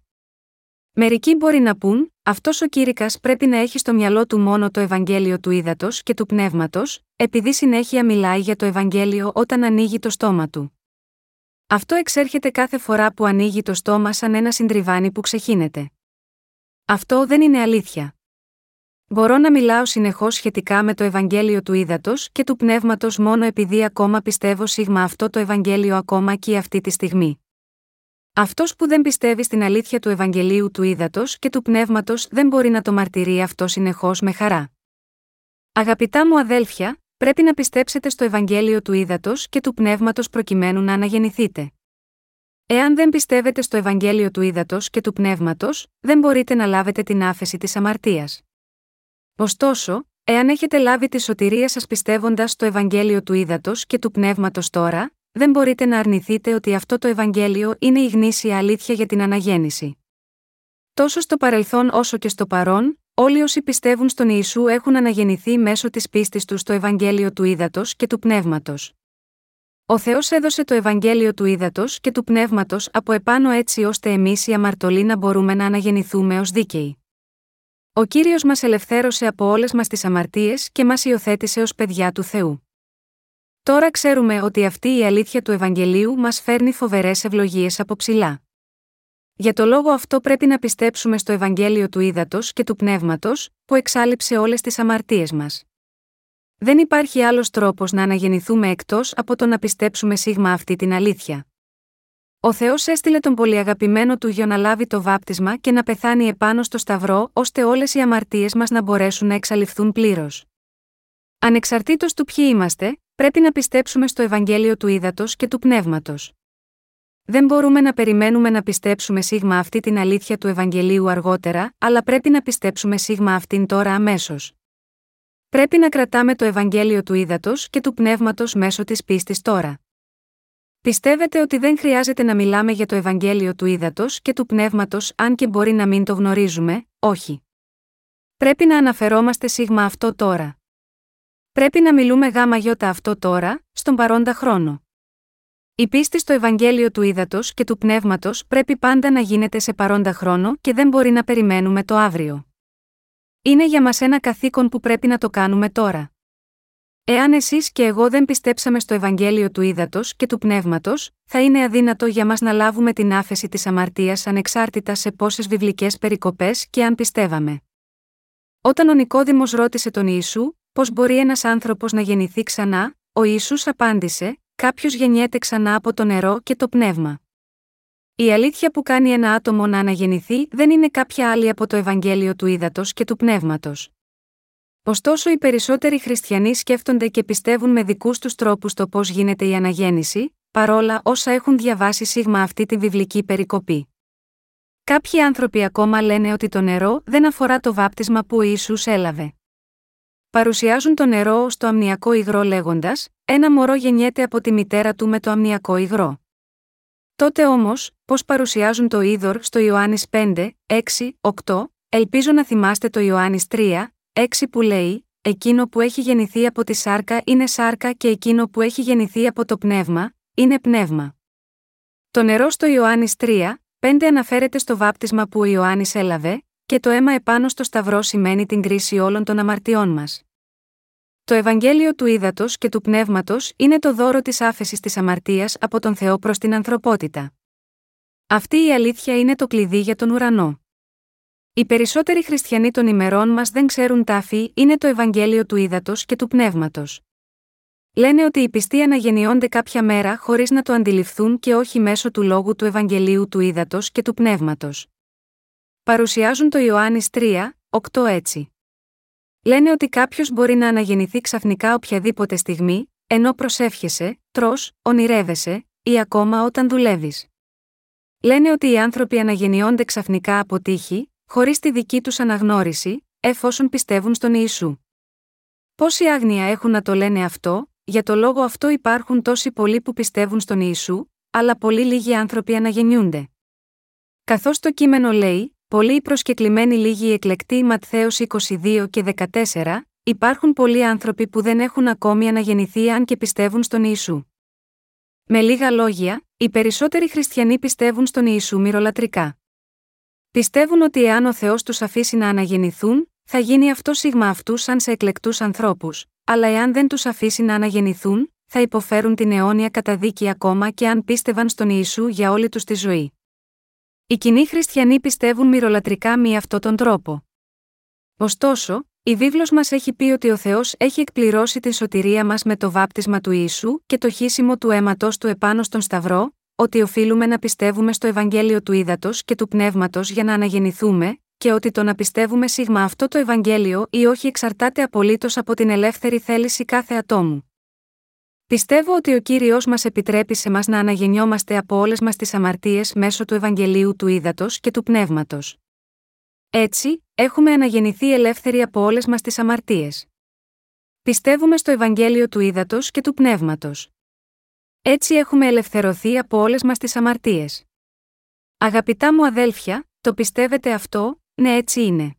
Μερικοί μπορεί να πούν, αυτός ο κήρυκας πρέπει να έχει στο μυαλό του μόνο το Ευαγγέλιο του ύδατο και του πνεύματος, επειδή συνέχεια μιλάει για το Ευαγγέλιο όταν ανοίγει το στόμα του. Αυτό εξέρχεται κάθε φορά που ανοίγει το στόμα σαν ένα συντριβάνι που ξεχύνεται. Αυτό δεν είναι αλήθεια. Μπορώ να μιλάω συνεχώς σχετικά με το Ευαγγέλιο του ύδατο και του πνεύματος μόνο επειδή ακόμα πιστεύω σίγμα αυτό το Ευαγγέλιο ακόμα και αυτή τη στιγμή. Αυτός που δεν πιστεύει στην αλήθεια του Ευαγγελίου του ύδατο και του πνεύματος δεν μπορεί να το μαρτυρεί αυτό συνεχώς με χαρά. Αγαπητά μου αδέλφια, πρέπει να πιστέψετε στο Ευαγγέλιο του ύδατο και του πνεύματος προκειμένου να αναγεννηθείτε. Εάν δεν πιστεύετε στο Ευαγγέλιο του ύδατο και του πνεύματος, δεν μπορείτε να λάβετε την άφεση της αμαρτίας. Ωστόσο, εάν έχετε λάβει τη σωτηρία σας πιστεύοντας στο Ευαγγέλιο του ύδατο και του πνεύματος τώρα, δεν μπορείτε να αρνηθείτε ότι αυτό το Ευαγγέλιο είναι η γνήσια αλήθεια για την αναγέννηση. Τόσο στο παρελθόν όσο και στο παρόν, όλοι όσοι πιστεύουν στον Ιησού έχουν αναγεννηθεί μέσω της πίστης τους στο Ευαγγέλιο του Ήδατος και του Πνεύματος. Ο Θεός έδωσε το Ευαγγέλιο του Ήδατος και του Πνεύματος από επάνω έτσι ώστε εμείς οι αμαρτωλοί να μπορούμε να αναγεννηθούμε ως δίκαιοι. Ο κύριος μας ελευθέρωσε από όλες μας τις αμαρτίες και μας υιοθέτησε ως παιδιά του Θεού. Τώρα ξέρουμε ότι αυτή η αλήθεια του Ευαγγελίου μας φέρνει φοβερές ευλογίες από ψηλά. Για το λόγο αυτό πρέπει να πιστέψουμε στο Ευαγγέλιο του Ήδατος και του Πνεύματος, που εξάλληψε όλες τις αμαρτίες μας. Δεν υπάρχει άλλος τρόπος να αναγεννηθούμε εκτός από το να πιστέψουμε σίγμα αυτή την αλήθεια. Ο Θεός έστειλε τον πολυαγαπημένο του για να λάβει το βάπτισμα και να πεθάνει επάνω στο Σταυρό, ώστε όλες οι αμαρτίες μας να μπορέσουν να εξαλειφθούν πλήρως. Ανεξαρτήτως του ποιοι είμαστε, πρέπει να πιστέψουμε στο Ευαγγέλιο του Ήδατος και του Πνεύματος. Δεν μπορούμε να περιμένουμε να πιστέψουμε σίγμα αυτή την αλήθεια του Ευαγγελίου αργότερα, αλλά πρέπει να πιστέψουμε σίγμα αυτήν τώρα αμέσως. Πρέπει να κρατάμε το Ευαγγέλιο του Ήδατος και του Πνεύματος μέσω της πίστης τώρα. Πιστεύετε ότι δεν χρειάζεται να μιλάμε για το Ευαγγέλιο του Ήδατος και του Πνεύματος, αν και μπορεί να μην το γνωρίζουμε, όχι. Πρέπει να αναφερόμαστε σίγμα αυτό τώρα. Πρέπει να μιλούμε γάμα γιώτα αυτό τώρα, στον παρόντα χρόνο. Η πίστη στο Ευαγγέλιο του Ήδατος και του Πνεύματος πρέπει πάντα να γίνεται σε παρόντα χρόνο και δεν μπορεί να περιμένουμε το αύριο. Είναι για μας ένα καθήκον που πρέπει να το κάνουμε τώρα. Εάν εσείς και εγώ δεν πιστέψαμε στο Ευαγγέλιο του Ήδατος και του Πνεύματος, θα είναι αδύνατο για μας να λάβουμε την άφεση της αμαρτίας ανεξάρτητα σε πόσες βιβλικές περικοπές και αν πιστεύαμε. Όταν ο Νικόδημος ρώτησε τον Ιησού, πώς μπορεί ένας άνθρωπος να γεννηθεί ξανά, ο Ιησούς απάντησε: Κάποιος γεννιέται ξανά από το νερό και το πνεύμα. Η αλήθεια που κάνει ένα άτομο να αναγεννηθεί δεν είναι κάποια άλλη από το Ευαγγέλιο του Ήδατος και του Πνεύματος. Ωστόσο, οι περισσότεροι χριστιανοί σκέφτονται και πιστεύουν με δικούς τους τρόπους το πώς γίνεται η αναγέννηση, παρόλα όσα έχουν διαβάσει σίγμα αυτή τη βιβλική περικοπή. Κάποιοι άνθρωποι ακόμα λένε ότι το νερό δεν αφορά το βάπτισμα που ο Ιησούς έλαβε. Παρουσιάζουν το νερό ως το αμνιακό υγρό λέγοντας: Ένα μωρό γεννιέται από τη μητέρα του με το αμνιακό υγρό. Τότε όμως, πώς παρουσιάζουν το είδωρ στο Ιωάννης 5, 6, 8, ελπίζω να θυμάστε το Ιωάννης 3, 6 που λέει: Εκείνο που έχει γεννηθεί από τη σάρκα είναι σάρκα και εκείνο που έχει γεννηθεί από το πνεύμα, είναι πνεύμα. Το νερό στο Ιωάννης 3, 5 αναφέρεται στο βάπτισμα που ο Ιωάννης έλαβε, και το αίμα επάνω στο Σταυρό σημαίνει την κρίση όλων των αμαρτιών μας. Το Ευαγγέλιο του Ήδατος και του Πνεύματος είναι το δώρο της άφεσης της αμαρτίας από τον Θεό προς την ανθρωπότητα. Αυτή η αλήθεια είναι το κλειδί για τον ουρανό. Οι περισσότεροι χριστιανοί των ημερών μας δεν ξέρουν τάφη είναι το Ευαγγέλιο του Ήδατος και του Πνεύματος. Λένε ότι οι πιστοί αναγεννιόνται κάποια μέρα χωρίς να το αντιληφθούν και όχι μέσω του λόγου του Ευαγγελίου του Ήδατος και του Πνεύματος. Παρουσιάζουν το Ιωάννης 3, 8 έτσι. Λένε ότι κάποιος μπορεί να αναγεννηθεί ξαφνικά οποιαδήποτε στιγμή, ενώ προσεύχεσαι, τρώ, ονειρεύεσαι, ή ακόμα όταν δουλεύεις. Λένε ότι οι άνθρωποι αναγεννιόνται ξαφνικά από τύχη, χωρίς τη δική τους αναγνώριση, εφόσον πιστεύουν στον Ιησού. Πόση άγνοια έχουν να το λένε αυτό, για το λόγο αυτό υπάρχουν τόσοι πολλοί που πιστεύουν στον Ιησού, αλλά πολύ λίγοι άνθρωποι αναγεννιούνται. Καθώς το κείμενο λέει, πολλοί οι προσκεκλημένοι λίγοι εκλεκτοί Ματθαίος 22 και 14, υπάρχουν πολλοί άνθρωποι που δεν έχουν ακόμη αναγεννηθεί αν και πιστεύουν στον Ιησού. Με λίγα λόγια, οι περισσότεροι χριστιανοί πιστεύουν στον Ιησού μυρολατρικά. Πιστεύουν ότι εάν ο Θεός τους αφήσει να αναγεννηθούν, θα γίνει αυτό σίγμα αυτούς σαν σε εκλεκτούς ανθρώπους, αλλά εάν δεν τους αφήσει να αναγεννηθούν, θα υποφέρουν την αιώνια καταδίκη ακόμα και αν πίστευαν στον Ιησού για όλη τους τη ζωή. Οι κοινοί χριστιανοί πιστεύουν μυρολατρικά με αυτόν τον τρόπο. Ωστόσο, η βίβλος μας έχει πει ότι ο Θεός έχει εκπληρώσει την σωτηρία μας με το βάπτισμα του Ιησού και το χύσιμο του αίματος του επάνω στον Σταυρό, ότι οφείλουμε να πιστεύουμε στο Ευαγγέλιο του Ήδατος και του Πνεύματος για να αναγεννηθούμε, και ότι το να πιστεύουμε σίγμα αυτό το Ευαγγέλιο ή όχι εξαρτάται απολύτως από την ελεύθερη θέληση κάθε ατόμου. Πιστεύω ότι ο κύριος μας επιτρέπει σε μας να αναγεννιόμαστε από όλες μας τις αμαρτίες μέσω του Ευαγγελίου του Ήδατος και του Πνεύματος. Έτσι, έχουμε αναγεννηθεί ελεύθεροι από όλες μας τις αμαρτίες. Πιστεύουμε στο Ευαγγέλιο του Ήδατος και του Πνεύματος. Έτσι έχουμε ελευθερωθεί από όλες μας τις αμαρτίες. Αγαπητά μου αδέλφια, το πιστεύετε αυτό, ναι έτσι είναι.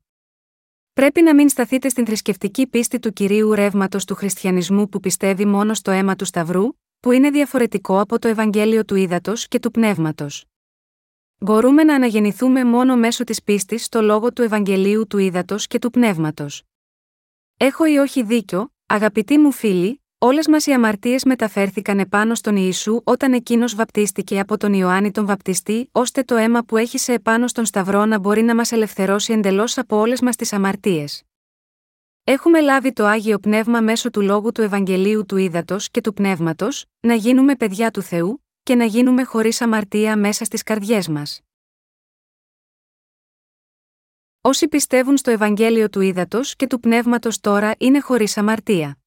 Πρέπει να μην σταθείτε στην θρησκευτική πίστη του κυρίου ρεύματος του χριστιανισμού που πιστεύει μόνο στο αίμα του Σταυρού, που είναι διαφορετικό από το Ευαγγέλιο του Ήδατος και του Πνεύματος. Μπορούμε να αναγεννηθούμε μόνο μέσω της πίστης στο λόγο του Ευαγγελίου του Ήδατος και του Πνεύματος. Έχω ή όχι δίκιο, αγαπητοί μου φίλοι, όλες μας οι αμαρτίες μεταφέρθηκαν επάνω στον Ιησού όταν εκείνος βαπτίστηκε από τον Ιωάννη τον Βαπτιστή, ώστε το αίμα που έχει σε επάνω στον Σταυρό να μπορεί να μας ελευθερώσει εντελώς από όλες μας τις αμαρτίες. Έχουμε λάβει το άγιο πνεύμα μέσω του λόγου του Ευαγγελίου του Ήδατος και του Πνεύματος, να γίνουμε παιδιά του Θεού, και να γίνουμε χωρίς αμαρτία μέσα στις καρδιές μας. Όσοι πιστεύουν στο Ευαγγέλιο του Ήδατος και του Πνεύματος τώρα είναι χωρίς αμαρτία.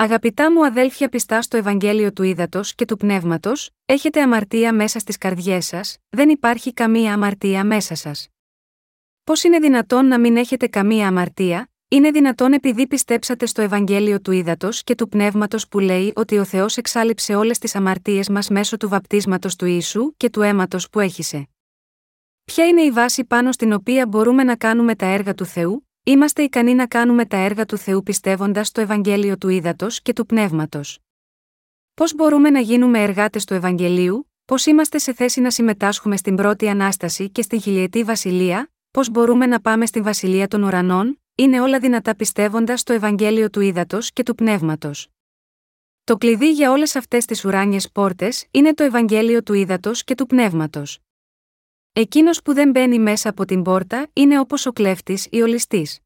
Αγαπητά μου αδέλφια πιστά στο Ευαγγέλιο του Ήδατος και του Πνεύματος, έχετε αμαρτία μέσα στις καρδιές σας, δεν υπάρχει καμία αμαρτία μέσα σας. Πώς είναι δυνατόν να μην έχετε καμία αμαρτία, είναι δυνατόν επειδή πιστέψατε στο Ευαγγέλιο του Ήδατος και του Πνεύματος που λέει ότι ο Θεός εξάλληψε όλες τις αμαρτίες μας μέσω του βαπτίσματος του Ιησού και του αίματος που έχησε. Ποια είναι η βάση πάνω στην οποία μπορούμε να κάνουμε τα έργα του Θεού, είμαστε ικανοί να κάνουμε τα έργα του Θεού πιστεύοντας στο Ευαγγέλιο του Ήδατος και του Πνεύματος. Πώς μπορούμε να γίνουμε εργάτες του Ευαγγελίου, πώς είμαστε σε θέση να συμμετάσχουμε στην πρώτη ανάσταση και στην χιλιετή βασιλεία, πώς μπορούμε να πάμε στην βασιλεία των ουρανών, είναι όλα δυνατά πιστεύοντας στο Ευαγγέλιο του Ήδατος και του Πνεύματος. Το κλειδί για όλες αυτές τις ουράνιες πόρτες είναι το Ευαγγέλιο του Ήδατος και του Πνεύματος. Εκείνος που δεν μπαίνει μέσα από την πόρτα είναι όπως ο κλέφτης ή ο ληστής.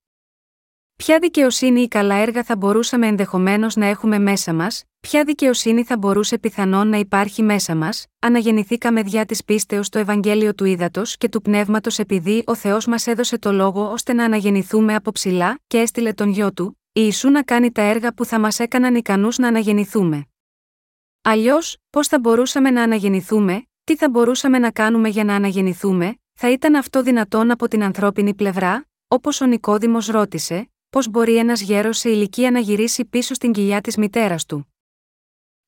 Ποια δικαιοσύνη ή καλά έργα θα μπορούσαμε ενδεχομένως να έχουμε μέσα μας, ποια δικαιοσύνη θα μπορούσε πιθανόν να υπάρχει μέσα μας, αναγεννηθήκαμε διά της πίστεως στο Ευαγγέλιο του Ήδατος και του Πνεύματος επειδή ο Θεός μας έδωσε το λόγο ώστε να αναγεννηθούμε από ψηλά και έστειλε τον γιο του, Ιησού να κάνει τα έργα που θα μας έκαναν ικανούς να αναγεννηθούμε. Αλλιώς, πώς θα μπορούσαμε να αναγεννηθούμε, τι θα μπορούσαμε να κάνουμε για να αναγεννηθούμε, θα ήταν αυτό δυνατόν από την ανθρώπινη πλευρά, όπως ο Νικόδημος ρώτησε, πώς μπορεί ένας γέρος σε ηλικία να γυρίσει πίσω στην κοιλιά της μητέρας του.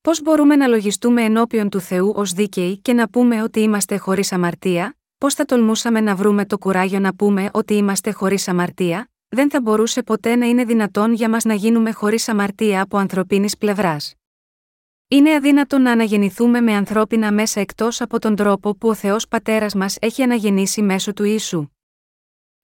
Πώς μπορούμε να λογιστούμε ενώπιον του Θεού ως δίκαιοι και να πούμε ότι είμαστε χωρίς αμαρτία, πώς θα τολμούσαμε να βρούμε το κουράγιο να πούμε ότι είμαστε χωρίς αμαρτία, δεν θα μπορούσε ποτέ να είναι δυνατόν για μας να γίνουμε χωρίς αμαρτία από ανθρωπίνης πλευράς. Είναι αδύνατο να αναγεννηθούμε με ανθρώπινα μέσα εκτός από τον τρόπο που ο Θεός Πατέρας μας έχει αναγεννήσει μέσω του Ιησού.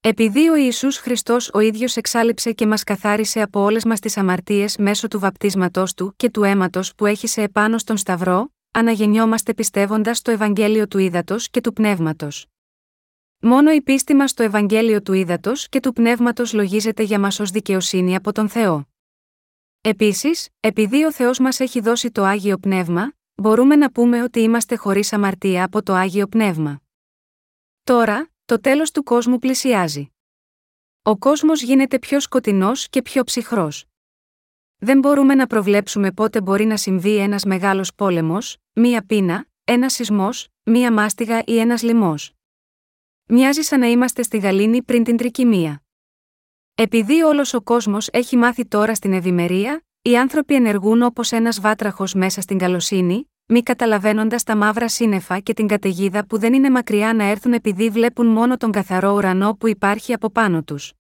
Επειδή ο Ιησούς Χριστός ο ίδιος εξάλληψε και μας καθάρισε από όλες μας τις αμαρτίες μέσω του βαπτίσματός του και του αίματος που έχει σε επάνω στον Σταυρό, αναγεννιόμαστε πιστεύοντας το Ευαγγέλιο του Ήδατος και του Πνεύματος. Μόνο η πίστη μας στο Ευαγγέλιο του Ήδατος και του Πνεύματος λογίζεται για μας ως δικαιοσύνη από τον Θεό. Επίσης, επειδή ο Θεός μας έχει δώσει το άγιο πνεύμα, μπορούμε να πούμε ότι είμαστε χωρίς αμαρτία από το άγιο πνεύμα. Τώρα, το τέλος του κόσμου πλησιάζει. Ο κόσμος γίνεται πιο σκοτεινός και πιο ψυχρός. Δεν μπορούμε να προβλέψουμε πότε μπορεί να συμβεί ένας μεγάλος πόλεμος, μία πείνα, ένα σεισμός, μία μάστιγα ή ένας λοιμός. Μοιάζει σαν να είμαστε στη γαλήνη πριν την τρικυμία. Επειδή όλος ο κόσμος έχει μάθει τώρα στην ευημερία, οι άνθρωποι ενεργούν όπως ένας βάτραχος μέσα στην καλοσύνη, μη καταλαβαίνοντας τα μαύρα σύννεφα και την καταιγίδα που δεν είναι μακριά να έρθουν επειδή βλέπουν μόνο τον καθαρό ουρανό που υπάρχει από πάνω τους.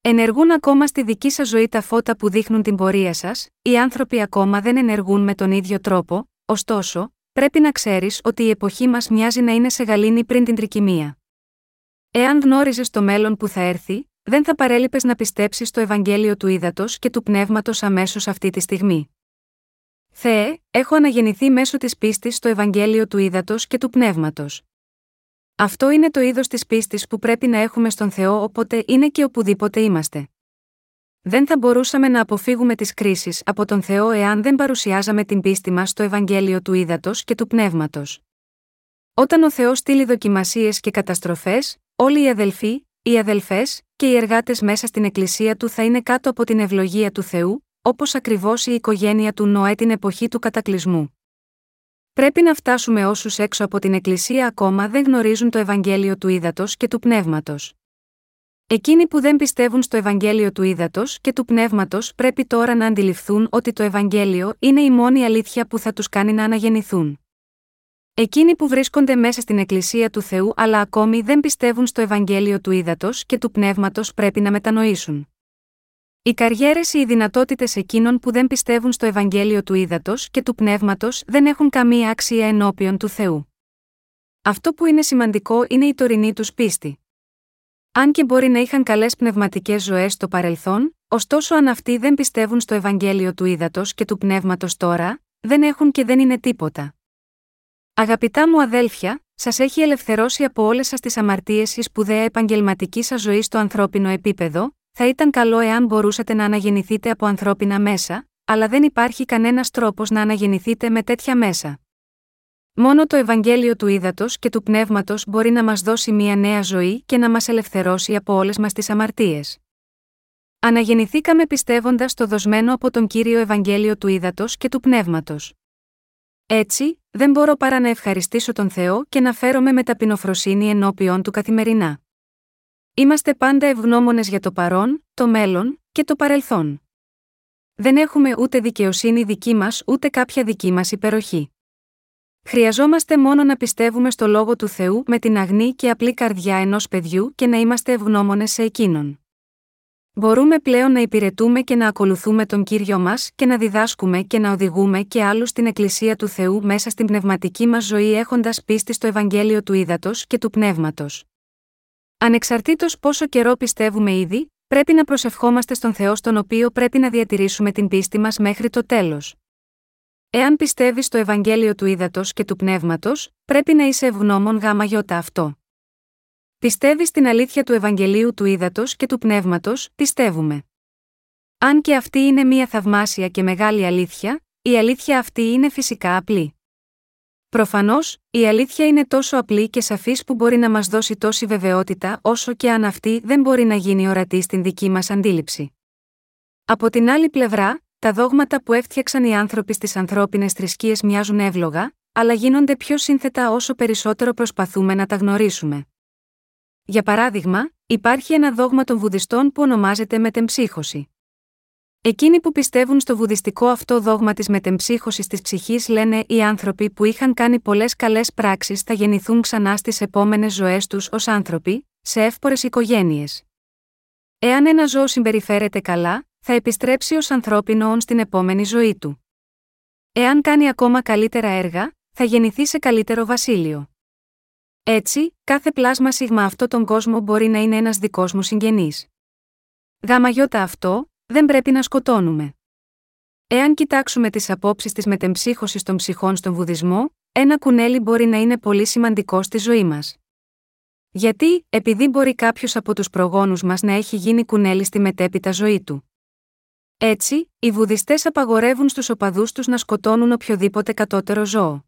Ενεργούν ακόμα στη δική σας ζωή τα φώτα που δείχνουν την πορεία σας, οι άνθρωποι ακόμα δεν ενεργούν με τον ίδιο τρόπο, ωστόσο, πρέπει να ξέρεις ότι η εποχή μας μοιάζει να είναι σε γαλήνη πριν την τρικυμία. Εάν γνώριζες το μέλλον που θα έρθει, δεν θα παρέλειπες να πιστέψεις στο Ευαγγέλιο του Ήδατος και του Πνεύματος αμέσως αυτή τη στιγμή. Θεέ, έχω αναγεννηθεί μέσω της πίστης στο Ευαγγέλιο του Ήδατος και του Πνεύματος. Αυτό είναι το είδος της πίστης που πρέπει να έχουμε στον Θεό όποτε είναι και οπουδήποτε είμαστε. Δεν θα μπορούσαμε να αποφύγουμε τις κρίσεις από τον Θεό εάν δεν παρουσιάζαμε την πίστη μας στο Ευαγγέλιο του Ήδατος και του Πνεύματος. Όταν ο Θεός στείλει δοκιμασίες και καταστροφές, όλοι οι αδελφοί, οι αδελφές και οι εργάτες μέσα στην Εκκλησία του θα είναι κάτω από την ευλογία του Θεού, όπως ακριβώς η οικογένεια του Νοέ την εποχή του κατακλυσμού. Πρέπει να φτάσουμε όσους έξω από την Εκκλησία ακόμα δεν γνωρίζουν το Ευαγγέλιο του Ήδατος και του Πνεύματος. Εκείνοι που δεν πιστεύουν στο Ευαγγέλιο του Ήδατος και του Πνεύματος πρέπει τώρα να αντιληφθούν ότι το Ευαγγέλιο είναι η μόνη αλήθεια που θα τους κάνει να αναγεννηθούν. Εκείνοι που βρίσκονται μέσα στην Εκκλησία του Θεού αλλά ακόμη δεν πιστεύουν στο Ευαγγέλιο του Ήδατος και του Πνεύματος πρέπει να μετανοήσουν. Οι καριέρες ή οι δυνατότητες εκείνων που δεν πιστεύουν στο Ευαγγέλιο του Ήδατος και του Πνεύματος δεν έχουν καμία αξία ενώπιον του Θεού. Αυτό που είναι σημαντικό είναι η τωρινή τους πίστη. Αν και μπορεί να είχαν καλές πνευματικές ζωές στο παρελθόν, ωστόσο αν αυτοί δεν πιστεύουν στο Ευαγγέλιο του Ήδατος και του Πνεύματος τώρα, δεν έχουν και δεν είναι τίποτα. Αγαπητά μου αδέλφια, σας έχει ελευθερώσει από όλες σας τις αμαρτίες η σπουδαία επαγγελματική σας ζωή στο ανθρώπινο επίπεδο, θα ήταν καλό εάν μπορούσατε να αναγεννηθείτε από ανθρώπινα μέσα, αλλά δεν υπάρχει κανένας τρόπος να αναγεννηθείτε με τέτοια μέσα. Μόνο το Ευαγγέλιο του Ήδατος και του Πνεύματος μπορεί να μας δώσει μια νέα ζωή και να μας ελευθερώσει από όλες μας τις αμαρτίες. Αναγεννηθήκαμε πιστεύοντας το δοσμένο από τον κύριο Ευαγγέλιο του Ήδατος και του Πνεύματος. Έτσι, δεν μπορώ παρά να ευχαριστήσω τον Θεό και να φέρομαι με ταπεινοφροσύνη ενώπιον του καθημερινά. Είμαστε πάντα ευγνώμονες για το παρόν, το μέλλον και το παρελθόν. Δεν έχουμε ούτε δικαιοσύνη δική μας ούτε κάποια δική μας υπεροχή. Χρειαζόμαστε μόνο να πιστεύουμε στο λόγο του Θεού με την αγνή και απλή καρδιά ενός παιδιού και να είμαστε ευγνώμονες σε εκείνον. Μπορούμε πλέον να υπηρετούμε και να ακολουθούμε τον κύριο μας και να διδάσκουμε και να οδηγούμε και άλλους στην Εκκλησία του Θεού μέσα στην πνευματική μας ζωή έχοντας πίστη στο Ευαγγέλιο του Ήδατος και του Πνεύματος. Ανεξαρτήτως πόσο καιρό πιστεύουμε ήδη, πρέπει να προσευχόμαστε στον Θεό στον οποίο πρέπει να διατηρήσουμε την πίστη μας μέχρι το τέλος. Εάν πιστεύεις στο Ευαγγέλιο του Ήδατος και του Πνεύματος, πρέπει να είσαι ευγνώμων γάμα γιώτα αυτό. Πιστεύεις στην αλήθεια του Ευαγγελίου του Ήδατος και του Πνεύματος, πιστεύουμε. Αν και αυτή είναι μια θαυμάσια και μεγάλη αλήθεια, η αλήθεια αυτή είναι φυσικά απλή. Προφανώς, η αλήθεια είναι τόσο απλή και σαφής που μπορεί να μας δώσει τόση βεβαιότητα όσο και αν αυτή δεν μπορεί να γίνει ορατή στην δική μας αντίληψη. Από την άλλη πλευρά, τα δόγματα που έφτιαξαν οι άνθρωποι στις ανθρώπινες θρησκείες μοιάζουν εύλογα, αλλά γίνονται πιο σύνθετα όσο περισσότερο προσπαθούμε να τα γνωρίσουμε. Για παράδειγμα, υπάρχει ένα δόγμα των Βουδιστών που ονομάζεται μετεμψύχωση. Εκείνοι που πιστεύουν στο βουδιστικό αυτό δόγμα της μετεμψύχωσης της ψυχής λένε οι άνθρωποι που είχαν κάνει πολλές καλές πράξεις θα γεννηθούν ξανά στις επόμενες ζωές τους ως άνθρωποι, σε εύπορες οικογένειες. Εάν ένα ζώο συμπεριφέρεται καλά, θα επιστρέψει ως ανθρώπινο όν στην επόμενη ζωή του. Εάν κάνει ακόμα καλύτερα έργα, θα γεννηθεί σε καλύτερο βασίλειο. Έτσι, κάθε πλάσμα σίγμα αυτό τον κόσμο μπορεί να είναι ένας δικός μου συγγενής. Γάμα αυτό, δεν πρέπει να σκοτώνουμε. Εάν κοιτάξουμε τις απόψεις της μετεμψύχωσης των ψυχών στον Βουδισμό, ένα κουνέλι μπορεί να είναι πολύ σημαντικό στη ζωή μας. Γιατί, επειδή μπορεί κάποιος από τους προγόνους μας να έχει γίνει κουνέλι στη μετέπειτα ζωή του. Έτσι, οι Βουδιστές απαγορεύουν στους οπαδούς τους να σκοτώνουν οποιοδήποτε κατώτερο ζώο.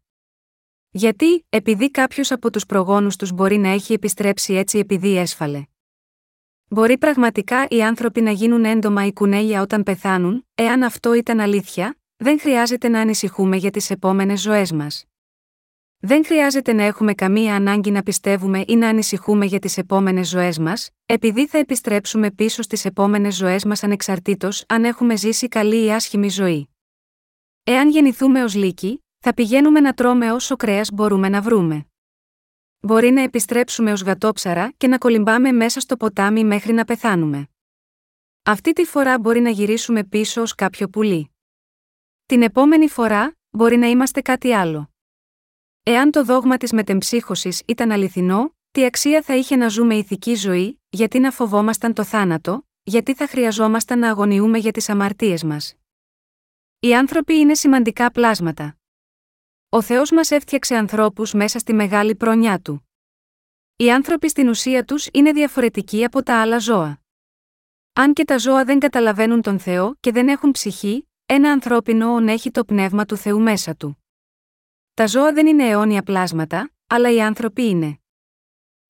Γιατί, επειδή κάποιος από τους προγόνους τους μπορεί να έχει επιστρέψει έτσι επειδή έσφαλε. Μπορεί πραγματικά οι άνθρωποι να γίνουν έντομα ή κουνέλια όταν πεθάνουν, εάν αυτό ήταν αλήθεια, δεν χρειάζεται να ανησυχούμε για τις επόμενες ζωές μας. Δεν χρειάζεται να έχουμε καμία ανάγκη να πιστεύουμε ή να ανησυχούμε για τις επόμενες ζωές μας, επειδή θα επιστρέψουμε πίσω στις επόμενες ζωές μας ανεξαρτήτως αν έχουμε ζήσει καλή ή άσχημη ζωή. Εάν γεννηθούμε ως λύκοι, θα πηγαίνουμε να τρώμε όσο κρέας μπορούμε να βρούμε. Μπορεί να επιστρέψουμε ως γατόψαρα και να κολυμπάμε μέσα στο ποτάμι μέχρι να πεθάνουμε. Αυτή τη φορά μπορεί να γυρίσουμε πίσω ως κάποιο πουλί. Την επόμενη φορά, μπορεί να είμαστε κάτι άλλο. Εάν το δόγμα της μετεμψύχωσης ήταν αληθινό, τι αξία θα είχε να ζούμε ηθική ζωή, γιατί να φοβόμασταν το θάνατο, γιατί θα χρειαζόμασταν να αγωνιούμε για τις αμαρτίες μας. Οι άνθρωποι είναι σημαντικά πλάσματα. Ο Θεός μας έφτιαξε ανθρώπους μέσα στη μεγάλη προνιά του. Οι άνθρωποι στην ουσία τους είναι διαφορετικοί από τα άλλα ζώα. Αν και τα ζώα δεν καταλαβαίνουν τον Θεό και δεν έχουν ψυχή, ένα ανθρώπινο όν έχει το πνεύμα του Θεού μέσα του. Τα ζώα δεν είναι αιώνια πλάσματα, αλλά οι άνθρωποι είναι.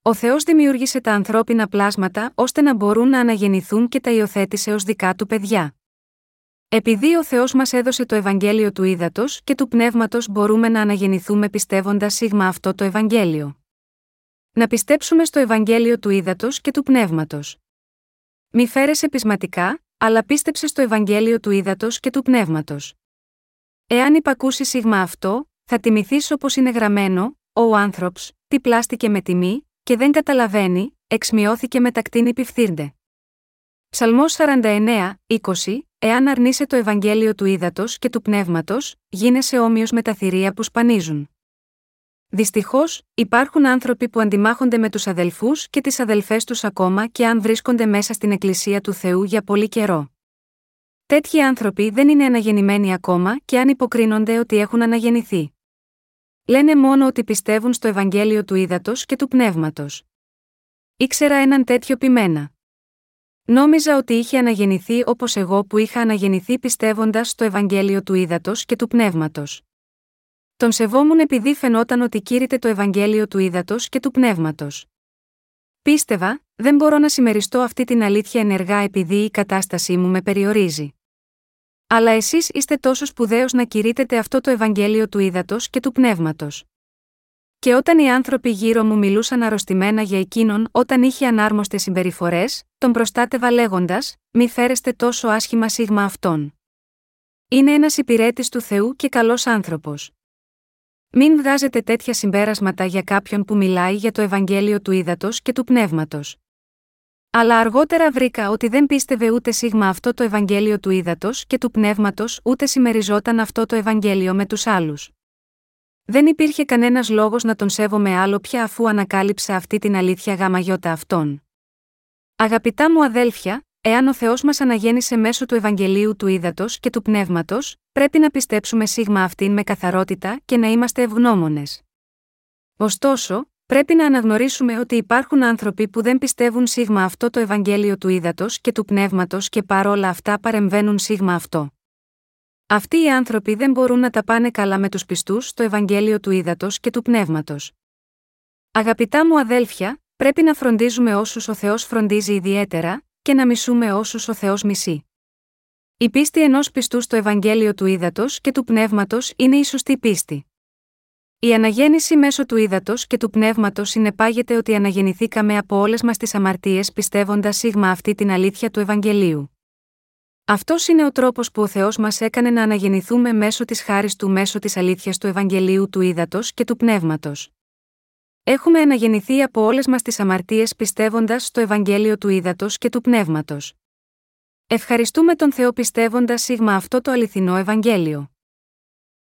Ο Θεός δημιούργησε τα ανθρώπινα πλάσματα ώστε να μπορούν να αναγεννηθούν και τα υιοθέτησε ως δικά του παιδιά. Επειδή ο Θεός μας έδωσε το Ευαγγέλιο του ύδατο και του πνεύματος, μπορούμε να αναγεννηθούμε πιστεύοντας σίγμα αυτό το Ευαγγέλιο. Να πιστέψουμε στο Ευαγγέλιο του ύδατο και του πνεύματος. Μη φέρεσαι πεισματικά, αλλά πίστεψε στο Ευαγγέλιο του ύδατο και του πνεύματος. Εάν υπακούσει σίγμα αυτό, θα τιμηθείς όπως είναι γραμμένο, ο άνθρωπος, τι πλάστηκε με τιμή, και δεν καταλαβαίνει, εξμειώθηκε με τα κτίνη πιφθύρντε. Ψαλμό 49, 20, Εάν αρνείσαι το Ευαγγέλιο του ύδατο και του πνεύματος, γίνεσαι όμοιος με τα θηρία που σπανίζουν. Δυστυχώς, υπάρχουν άνθρωποι που αντιμάχονται με τους αδελφούς και τις αδελφές τους ακόμα και αν βρίσκονται μέσα στην Εκκλησία του Θεού για πολύ καιρό. Τέτοιοι άνθρωποι δεν είναι αναγεννημένοι ακόμα και αν υποκρίνονται ότι έχουν αναγεννηθεί. Λένε μόνο ότι πιστεύουν στο Ευαγγέλιο του ύδατο και του πνεύματος. Ήξερα έναν τέτοιο πειμένα. Νόμιζα ότι είχε αναγεννηθεί όπως εγώ που είχα αναγεννηθεί πιστεύοντας στο Ευαγγέλιο του ύδατο και του πνεύματος. Τον σεβόμουν επειδή φαινόταν ότι κήρυτε το Ευαγγέλιο του ύδατο και του πνεύματος. Πίστευα, δεν μπορώ να συμμεριστώ αυτή την αλήθεια ενεργά επειδή η κατάστασή μου με περιορίζει. Αλλά εσείς είστε τόσος σπουδαίος να κηρύτετε αυτό το Ευαγγέλιο του ύδατο και του πνεύματος. Και όταν οι άνθρωποι γύρω μου μιλούσαν αρρωστημένα για εκείνον όταν είχε ανάρμοστες συμπεριφορές, τον προστάτευα λέγοντας: Μη φέρεστε τόσο άσχημα σίγμα αυτόν. Είναι ένας υπηρέτης του Θεού και καλός άνθρωπος. Μην βγάζετε τέτοια συμπέρασματα για κάποιον που μιλάει για το Ευαγγέλιο του ύδατο και του πνεύματος. Αλλά αργότερα βρήκα ότι δεν πίστευε ούτε σίγμα αυτό το Ευαγγέλιο του ύδατο και του πνεύματος ούτε συμμεριζόταν αυτό το Ευαγγέλιο με τους άλλους. Δεν υπήρχε κανένας λόγος να τον σέβομαι άλλο πια αφού ανακάλυψα αυτή την αλήθεια γαμαγιώτα αυτών. Αγαπητά μου αδέλφια, εάν ο Θεός μας αναγέννησε μέσω του Ευαγγελίου του Ήδατος και του Πνεύματος, πρέπει να πιστέψουμε σίγμα αυτήν με καθαρότητα και να είμαστε ευγνώμονες. Ωστόσο, πρέπει να αναγνωρίσουμε ότι υπάρχουν άνθρωποι που δεν πιστεύουν σίγμα αυτό το Ευαγγέλιο του Ήδατος και του Πνεύματος και παρόλα αυτά παρεμβαίνουν σίγμα αυτό. Αυτοί οι άνθρωποι δεν μπορούν να τα πάνε καλά με τους πιστούς στο Ευαγγέλιο του Ήδατος και του Πνεύματος. Αγαπητά μου αδέλφια, πρέπει να φροντίζουμε όσους ο Θεός φροντίζει ιδιαίτερα, και να μισούμε όσους ο Θεός μισεί. Η πίστη ενός πιστού στο Ευαγγέλιο του Ήδατος και του Πνεύματος είναι η σωστή πίστη. Η αναγέννηση μέσω του ύδατο και του πνεύματος συνεπάγεται ότι αναγεννηθήκαμε από όλες μας τις αμαρτίες πιστεύοντας σίγμα αυτή την αλήθεια του Ευαγγελίου. Αυτός είναι ο τρόπος που ο Θεός μας έκανε να αναγεννηθούμε μέσω της χάρης του μέσω της αλήθειας του Ευαγγελίου του ύδατο και του πνεύματος. Έχουμε αναγεννηθεί από όλες μας τις αμαρτίες πιστεύοντας στο Ευαγγέλιο του ύδατο και του πνεύματος. Ευχαριστούμε τον Θεό πιστεύοντας σίγμα αυτό το αληθινό Ευαγγέλιο.